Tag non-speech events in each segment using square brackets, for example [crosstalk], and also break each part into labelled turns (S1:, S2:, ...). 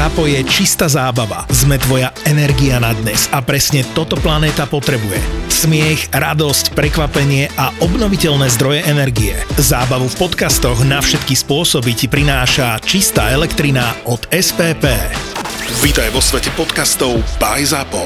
S1: Zápo je čistá zábava. Sme tvoja energia na dnes a presne toto planéta potrebuje. Smiech, radosť, prekvapenie a obnoviteľné zdroje energie. Zábavu v podcastoch na všetky spôsoby ti prináša čistá elektrina od SPP. Vítaj vo svete podcastov by ZAPO.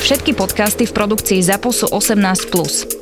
S2: Všetky podcasty v produkcii ZAPO sú 18+.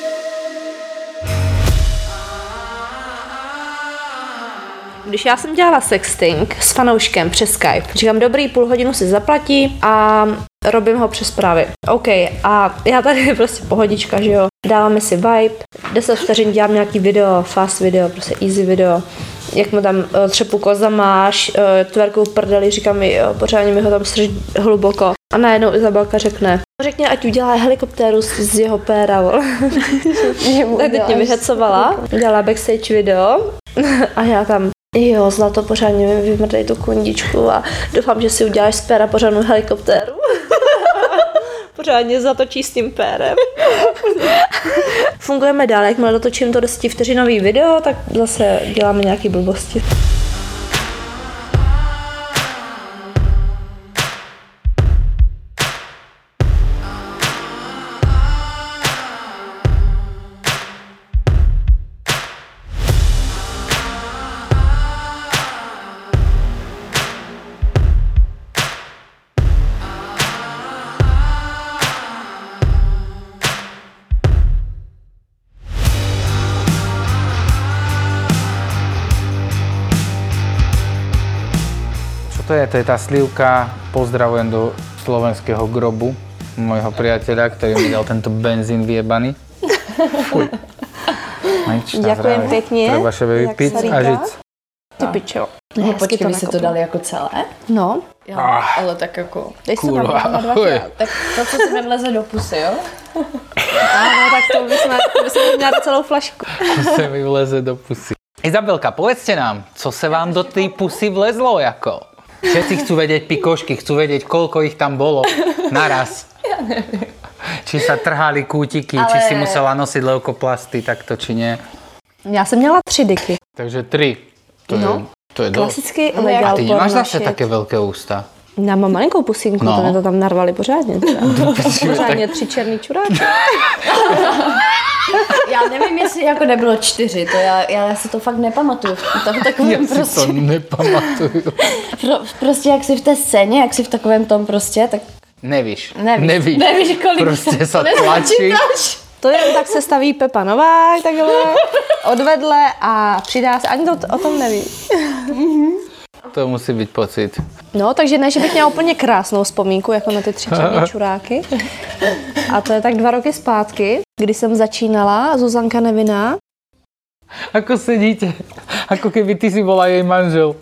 S3: Když já jsem dělala sexting s fanouškem přes Skype, říkám, dobrý, půl hodinu si zaplatí a robím ho přes zprávy. OK, a já tady [laughs] prostě pohodička, že jo, dáváme si vibe, 10 vteřin dělám nějaký video, fast video, prostě easy video, jak mu tam uh, třepu koza máš, uh, tverkou prdeli, říkám mi, jo, pořádně mi ho tam srž hluboko. A najednou Izabelka řekne, řekně, ať udělá helikoptéru z, z jeho péra, [laughs] tak teď mě vyhecovala, dělala backstage video [laughs] a já tam Jo, zlato, pořádně vymrdej tu kundičku a doufám, že si uděláš z péra pořádnou helikoptéru. [laughs] pořádně zatočí s tím pérem. Fungujeme dál, jakmile dotočím to 10 vteřinový video, tak zase děláme nějaký blbosti.
S4: To je? To tá slivka. Pozdravujem do slovenského grobu môjho priateľa, ktorý mi dal tento benzín vyjebaný. Fuj.
S3: Ďakujem pekne.
S4: Treba šebe vypiť a žiť.
S3: Ty pičo.
S5: No, počkej, vy si to dali jako celé?
S3: No.
S5: Jo, ah, ale tak jako...
S3: Dej to na,
S5: Tak to, co si vleze do pusy, jo? [laughs]
S3: Áno, tak to by sme, to by sme měla celou flašku. [laughs]
S4: To se mi vleze do pusy. Izabelka, povedzte nám, co se vám do té pusy vlezlo jako? Všetci chcú vedieť pikošky, chcú vedieť, koľko ich tam bolo naraz.
S5: Ja neviem.
S4: Či sa trhali kútiky, Ale... či si musela nosiť leukoplasty, takto či nie.
S3: Já jsem měla tři diky.
S4: Takže tři. To
S3: no.
S4: je, to je
S3: Klasicky
S4: do...
S3: legal
S4: A ty nemáš zase také velké ústa?
S3: Já mám malinkou pusinku, no. to mi to tam narvali pořádně. Teda. [laughs] pořádně tři černý čuráky. [laughs]
S5: já nevím, jestli jako nebylo čtyři, to já, já, si to fakt nepamatuju. To v takovém
S4: já
S5: prostě,
S4: si to nepamatuju.
S5: Pro, prostě jak si v té scéně, jak si v takovém tom prostě, tak...
S4: Nevíš.
S5: Nevíš.
S4: Nevíš.
S5: Nevíš, kolik
S4: Prostě se tlačí.
S3: To jen tak se staví Pepa Novák, takhle [laughs] odvedle a přidá se, ani to o tom neví.
S4: To musí být pocit.
S3: No, takže ne, že bych měla úplně krásnou vzpomínku, jako na ty tři černé [laughs] čuráky. A to je tak dva roky zpátky, kdy jsem začínala, Zuzanka Nevinná.
S4: Ako sedíte? Ako keby ty si bola jej manžel.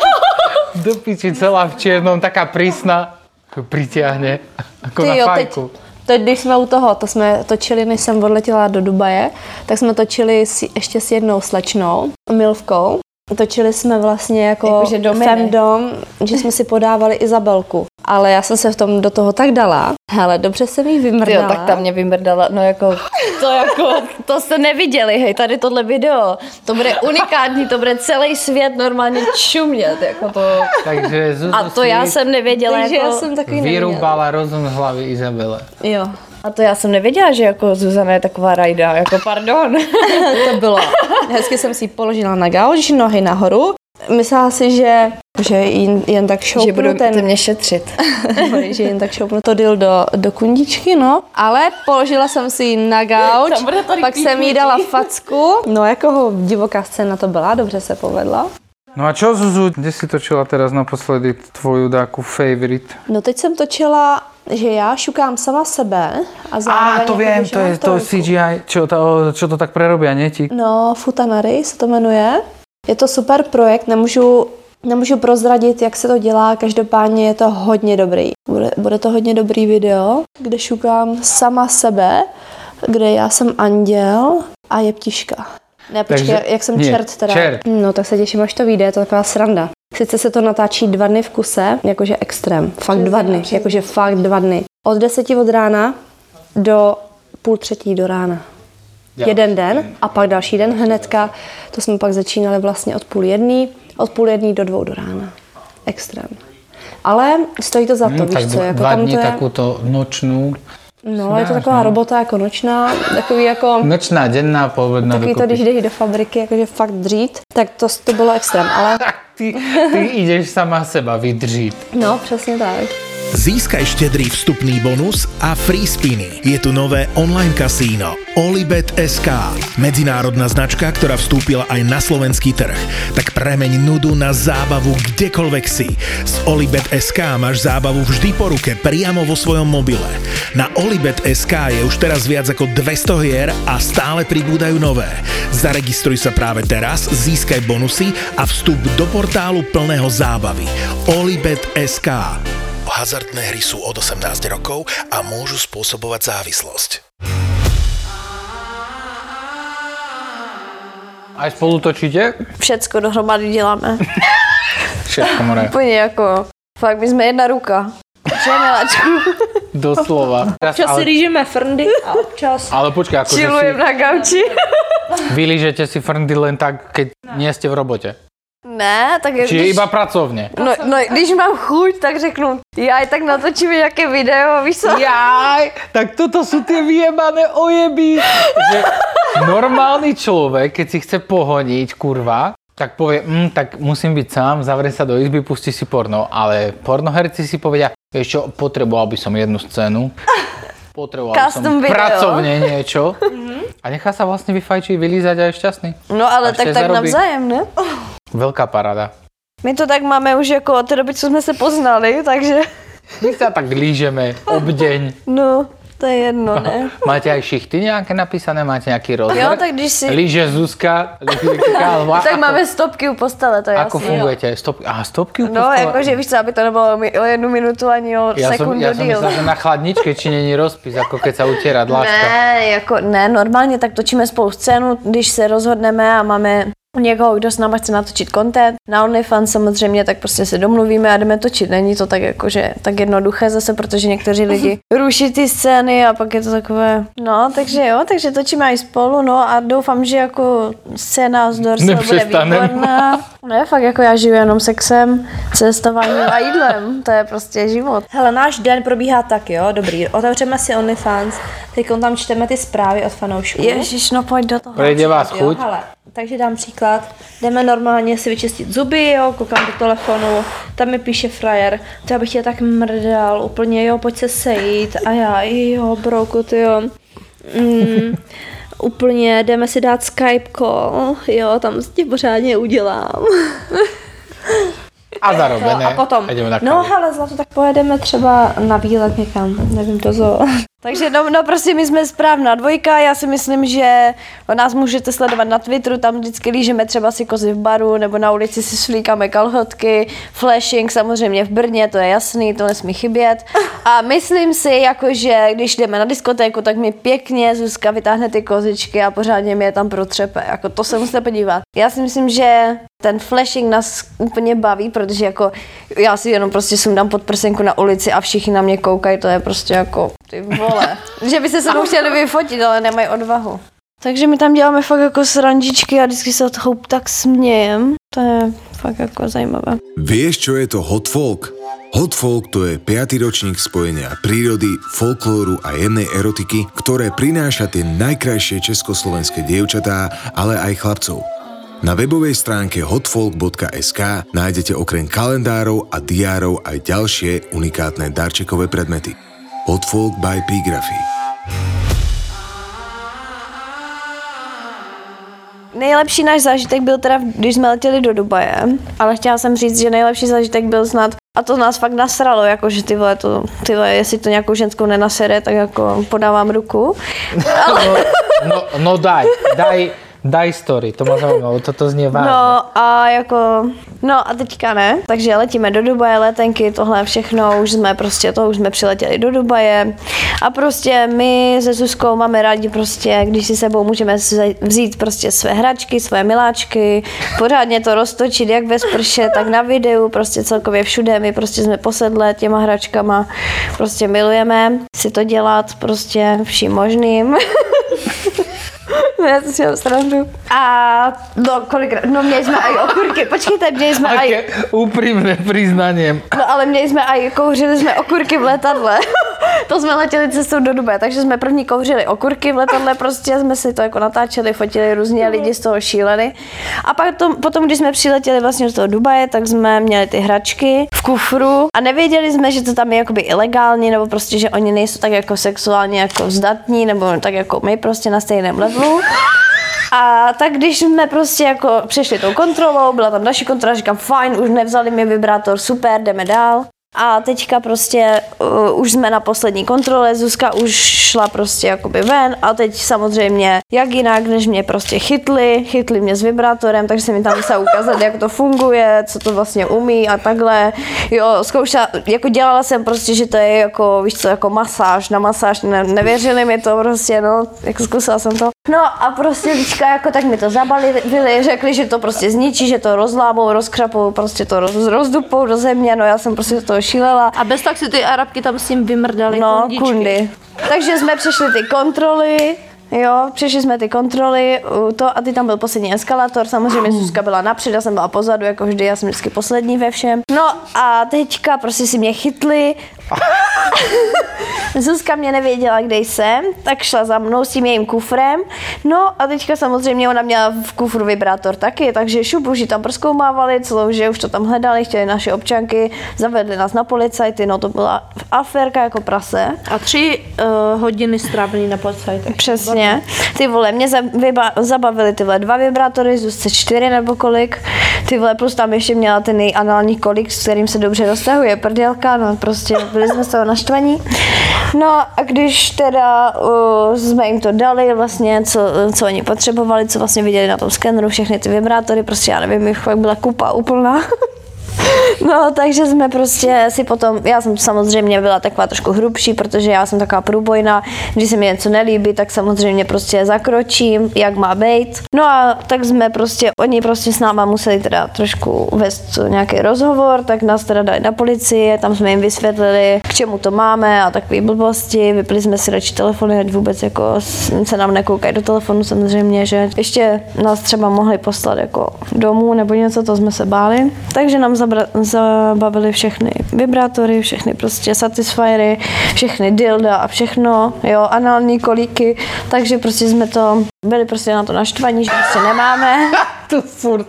S4: [laughs] Do piči celá v čiernom, taká prísna. Pritiahne. Ako
S3: Ty
S4: na
S3: jo,
S4: fajku.
S3: teď, teď, když jsme u toho, to jsme točili, než jsem odletěla do Dubaje, tak jsme točili s, ještě s jednou slečnou, Milvkou. Točili jsme vlastně jako
S5: Jakože domeny.
S3: femdom, že jsme si podávali Izabelku. Ale já jsem se v tom do toho tak dala. Hele, dobře jsem jí vymrdala.
S5: Jo, tak tam mě vymrdala, no jako, to jako, to jste neviděli, hej, tady tohle video, to bude unikátní, to bude celý svět normálně čumět, jako to.
S4: Takže Zuzu
S5: A to já jsem nevěděla,
S3: Takže
S5: jako,
S3: já jsem takový nevěděla.
S4: vyrúbala rozum z hlavy Izabele.
S3: Jo.
S5: A to já jsem nevěděla, že jako Zuzana je taková rajda, jako pardon. [laughs]
S3: to bylo. Hezky jsem si ji položila na gauč, nohy nahoru. Myslela si, že, že jen, jen tak
S5: že
S3: šoupnu
S5: budu
S3: ten,
S5: mě šetřit.
S3: že jen tak šoupnu to dil do, do kundičky, no. Ale položila jsem si ji na gauč, pak jsem jí dala facku. No jako divoká scéna to byla, dobře se povedla.
S4: No a čo Zuzu, kde si točila teraz naposledy tvoju dáku favorite?
S3: No teď jsem točila, že já šukám sama sebe a zároveň...
S4: Á, to
S3: jako že
S4: to je to. CGI, čo to, čo to tak prerobia, nie ti?
S3: No, Futanary se to jmenuje. Je to super projekt, nemůžu, nemůžu prozradit, jak se to dělá, každopádně je to hodně dobrý. Bude, bude to hodně dobrý video, kde šukám sama sebe, kde já jsem anděl a je ptiška. Ne, počkej,
S4: Takže-
S3: jak jsem
S4: nie,
S3: čert teda.
S4: čert.
S3: No, tak se těším, až to vyjde, je to taková sranda. Sice se to natáčí dva dny v kuse, jakože extrém. Fakt dva dny, jakože fakt dva dny. Od deseti od rána do půl třetí do rána. Jeden den a pak další den hnedka. To jsme pak začínali vlastně od půl jedný, od půl jedný do dvou do rána. Extrém. Ale stojí to za to,
S4: Hm, tak
S3: víš co, jako
S4: dva
S3: tam
S4: dní
S3: to je,
S4: takúto nočnú,
S3: no, je to taková
S4: no.
S3: robota jako nočná, takový jako,
S4: nočná, denná, povedná
S3: takový to, když jdeš do fabriky, jakože fakt dřít, tak to, to bylo extrém, ale
S4: Tak ty, ty ideš sama seba vydřít.
S3: no, přesně tak.
S1: Získaj štedrý vstupný bonus a free spiny. Je tu nové online kasíno Olibet SK. Medzinárodná značka, ktorá vstúpila aj na slovenský trh. Tak premeň nudu na zábavu kdekoľvek si. S Olibet SK máš zábavu vždy po ruke, priamo vo svojom mobile. Na Olibet SK je už teraz viac ako 200 hier a stále pribúdajú nové. Zaregistruj sa práve teraz, získaj bonusy a vstup do portálu plného zábavy. Olibet SK. Hazardné hry sú od 18 rokov a môžu spôsobovať závislosť.
S4: Aj spolu točíte?
S5: Všecko dohromady děláme.
S4: Všetko more.
S5: Úplně jako, fakt my jsme jedna ruka. Že miláčku?
S4: Doslova.
S3: Občas si
S4: ale,
S3: rýžeme frndy a občas...
S4: ale počkaj, akože si,
S5: na gauči.
S4: vylížete si frndy len tak, keď nie ste v robote.
S5: Ne, tak je,
S4: Čiže iba pracovne.
S5: No, no, když mám chuť, tak řeknu, já tak natočíme nějaké video, víš co?
S4: Jaj, tak toto sú tie vyjebané ojeby. Že normálny človek, keď si chce pohoniť, kurva, tak povie, mm, tak musím byť sám, zavrie sa do izby, pustí si porno. Ale pornoherci si povedia, vieš čo, potreboval by som jednu scénu, potreboval by som
S5: Custom video.
S4: pracovne niečo a nechá sa vlastne vyfajčiť, vylízať a je šťastný.
S5: No ale tak
S4: se
S5: tak
S4: zarobí.
S5: navzájem, ne?
S4: Veľká parada.
S5: My to tak máme už jako od té doby, co jsme se poznali, takže
S4: My sa tak lížeme obdeň.
S5: no, to je jedno, ne? [laughs]
S4: Máte aj šichty nejaké napísané? Máte nejaký rozvrh?
S5: Jo, tak když si...
S4: Líže Zuzka, alebo [laughs]
S5: Tak máme stopky u postele, to je
S4: Ako
S5: jasný.
S4: fungujete? Stop, aha, stopky u
S5: No,
S4: postele?
S5: jakože víš co, aby to nebylo mi- o jednu minutu ani o
S4: som,
S5: sekundu
S4: som
S5: díl.
S4: myslel, že na chladničke, či není rozpis, ako keď sa utiera dláška.
S5: Ne, jako ne, normálně tak točíme spolu scénu, když se rozhodneme a máme někoho, kdo s náma chce natočit content. Na OnlyFans samozřejmě, tak prostě se domluvíme a jdeme točit. Není to tak jakože tak jednoduché zase, protože někteří lidi [laughs] ruší ty scény a pak je to takové, no, takže jo, takže točíme i spolu, no a doufám, že jako scéna z Dorsal bude výborná. Ne, fakt jako já žiju jenom sexem, cestováním a jídlem, to je prostě život.
S3: Hele, náš den probíhá tak, jo, dobrý. Otevřeme si OnlyFans, teď tam čteme ty zprávy od fanoušků.
S5: Ježiš, no pojď do toho.
S4: Prejde vás
S3: Jo,
S4: chuť?
S3: hele, takže dám příklad. Jdeme normálně si vyčistit zuby, jo, koukám do telefonu, tam mi píše frajer, to já bych tě tak mrdal, úplně, jo, pojď se sejít. A já, jo, brouku, ty jo. Mm, [laughs] úplně, jdeme si dát Skype call, jo, tam si tě pořádně udělám. [laughs]
S4: A zarobené.
S3: A potom, no hele, zlato, tak pojedeme třeba na výlet někam, nevím to zo. [laughs]
S5: Takže no, no prostě my jsme správná dvojka, já si myslím, že nás můžete sledovat na Twitteru, tam vždycky lížeme třeba si kozy v baru, nebo na ulici si slíkáme kalhotky, flashing samozřejmě v Brně, to je jasný, to nesmí chybět. A myslím si, jako, že když jdeme na diskotéku, tak mi pěkně Zuzka vytáhne ty kozičky a pořádně mi je tam protřepe, jako to se musíte podívat. Já si myslím, že ten flashing nás úplně baví, protože jako já si jenom prostě sundám pod prsenku na ulici a všichni na mě koukají, to je prostě jako ty vole. [laughs] že by se se mnou chtěli vyfotit, ale nemají odvahu. Takže my tam děláme fakt jako srandičky a vždycky se od tak smějem. To je fakt jako zajímavé.
S6: Vieš, čo je to hot folk? Hot folk to je 5. ročník spojenia prírody, folklóru a jemnej erotiky, ktoré prináša tie najkrajšie československé dievčatá, ale aj chlapcov. Na webovej stránke hotfolk.sk nájdete okrem kalendárov a diárov aj ďalšie unikátne darčekové predmety. Hotfolk by Pigraphy.
S5: Nejlepší náš zážitek byl teda, když jsme letěli do Dubaje, ale chtěla jsem říct, že nejlepší zážitek byl snad, a to nás fakt nasralo, jako že ty vole, to, ty vole, jestli to nějakou ženskou nenasere, tak jako podávám ruku. [laughs]
S4: No, no, no daj, daj, Daj story, to má zaujímavé, toto znie vážně.
S5: No a jako, no a teďka ne, takže letíme do Dubaje, letenky, tohle všechno, už jsme prostě, to už jsme přiletěli do Dubaje a prostě my se Zuzkou máme rádi prostě, když si sebou můžeme vzít prostě své hračky, své miláčky, pořádně to roztočit jak ve sprše, tak na videu, prostě celkově všude, my prostě jsme posedle těma hračkama, prostě milujeme si to dělat prostě vším možným. [laughs] [laughs] Já to si srandu. A no, kolikrát, no měli jsme aj okurky, počkejte, měli jsme aj...
S4: úprimné přiznání.
S5: No ale měli jsme aj, kouřili jsme okurky v letadle. [laughs] to jsme letěli cestou do Dubaje, takže jsme první kouřili okurky v letadle, prostě jsme si to jako natáčeli, fotili různě lidi z toho šíleli. A pak to, potom, když jsme přiletěli vlastně do toho Dubaje, tak jsme měli ty hračky v kufru a nevěděli jsme, že to tam je jakoby ilegální, nebo prostě, že oni nejsou tak jako sexuálně jako zdatní, nebo tak jako my prostě na stejném levelu. [laughs] A tak když jsme prostě jako přešli tou kontrolou, byla tam další kontrola, říkám fajn, už nevzali mi vibrátor, super, jdeme dál. A teďka prostě uh, už jsme na poslední kontrole, Zuzka už šla prostě jakoby ven a teď samozřejmě jak jinak, než mě prostě chytli, chytli mě s vibrátorem, takže se mi tam musela ukázat, jak to funguje, co to vlastně umí a takhle. Jo, zkoušela, jako dělala jsem prostě, že to je jako, víš co, jako masáž, na masáž, ne, nevěřili mi to prostě, no, jako zkusila jsem to. No a prostě teďka jako tak mi to zabalili, řekli, že to prostě zničí, že to rozlámou, rozkrapou, prostě to roz, rozdupou do země, no já jsem prostě to šílela.
S3: A bez tak si ty arabky tam s tím vymrdaly
S5: No, kundy. Takže jsme přešli ty kontroly, Jo, přišli jsme ty kontroly, to a ty tam byl poslední eskalátor, samozřejmě Zuzka byla napřed, já jsem byla pozadu, jako vždy, já jsem vždycky poslední ve všem. No a teďka prostě si mě chytli, [laughs] Zuzka mě nevěděla, kde jsem, tak šla za mnou s tím jejím kufrem. No a teďka samozřejmě ona měla v kufru vibrátor taky, takže šup už ji tam proskoumávali celou, že už to tam hledali, chtěli naše občanky, zavedli nás na policajty, no to byla aférka jako prase.
S3: A tři uh, hodiny strávili na policajtech.
S5: Přesně. Ty vole, mě zabavili tyhle dva vibrátory, Zuzce čtyři nebo kolik. Ty vole, plus tam ještě měla ten anální kolik, s kterým se dobře roztahuje prdělka, no prostě byli jsme z toho naštvaní. No a když teda uh, jsme jim to dali, vlastně, co, co oni potřebovali, co vlastně viděli na tom skeneru, všechny ty vibrátory, prostě já nevím, jich byla kupa úplná. [laughs] No, takže jsme prostě si potom, já jsem samozřejmě byla taková trošku hrubší, protože já jsem taková průbojná, když se mi něco nelíbí, tak samozřejmě prostě zakročím, jak má být. No a tak jsme prostě, oni prostě s náma museli teda trošku vést nějaký rozhovor, tak nás teda dali na policii, tam jsme jim vysvětlili, k čemu to máme a takové blbosti, vypli jsme si radši telefony, ať vůbec jako se nám nekoukají do telefonu samozřejmě, že ještě nás třeba mohli poslat jako domů nebo něco, to jsme se báli. Takže nám zabra, zabavili všechny vibrátory, všechny prostě satisfiery, všechny dilda a všechno, jo, anální kolíky, takže prostě jsme to, byli prostě na to naštvaní, že prostě nemáme. [laughs]
S4: to furt.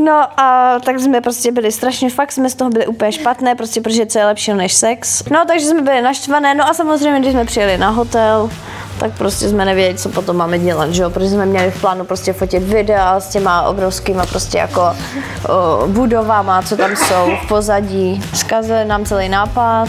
S5: No a tak jsme prostě byli strašně, fakt jsme z toho byli úplně špatné, prostě protože co je lepší než sex. No takže jsme byli naštvané, no a samozřejmě, když jsme přijeli na hotel, tak prostě jsme nevěděli, co potom máme dělat, že jo? protože jsme měli v plánu prostě fotit videa s těma obrovskýma prostě jako o, budovama, co tam jsou v pozadí. Zkazili nám celý nápad,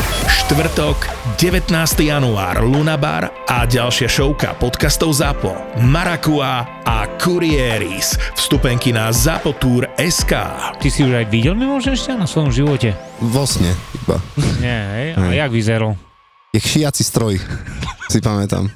S1: Štvrtok, 19. január, Lunabar a ďalšia šovka podcastov ZAPO, Marakua a Kurieris. Vstupenky na SK.
S7: Ty si už aj videl mimoženšťa na svojom živote?
S8: Vo sne iba.
S7: Nie, hej? A jak vyzeral?
S8: Je šiaci stroj, si pamätám.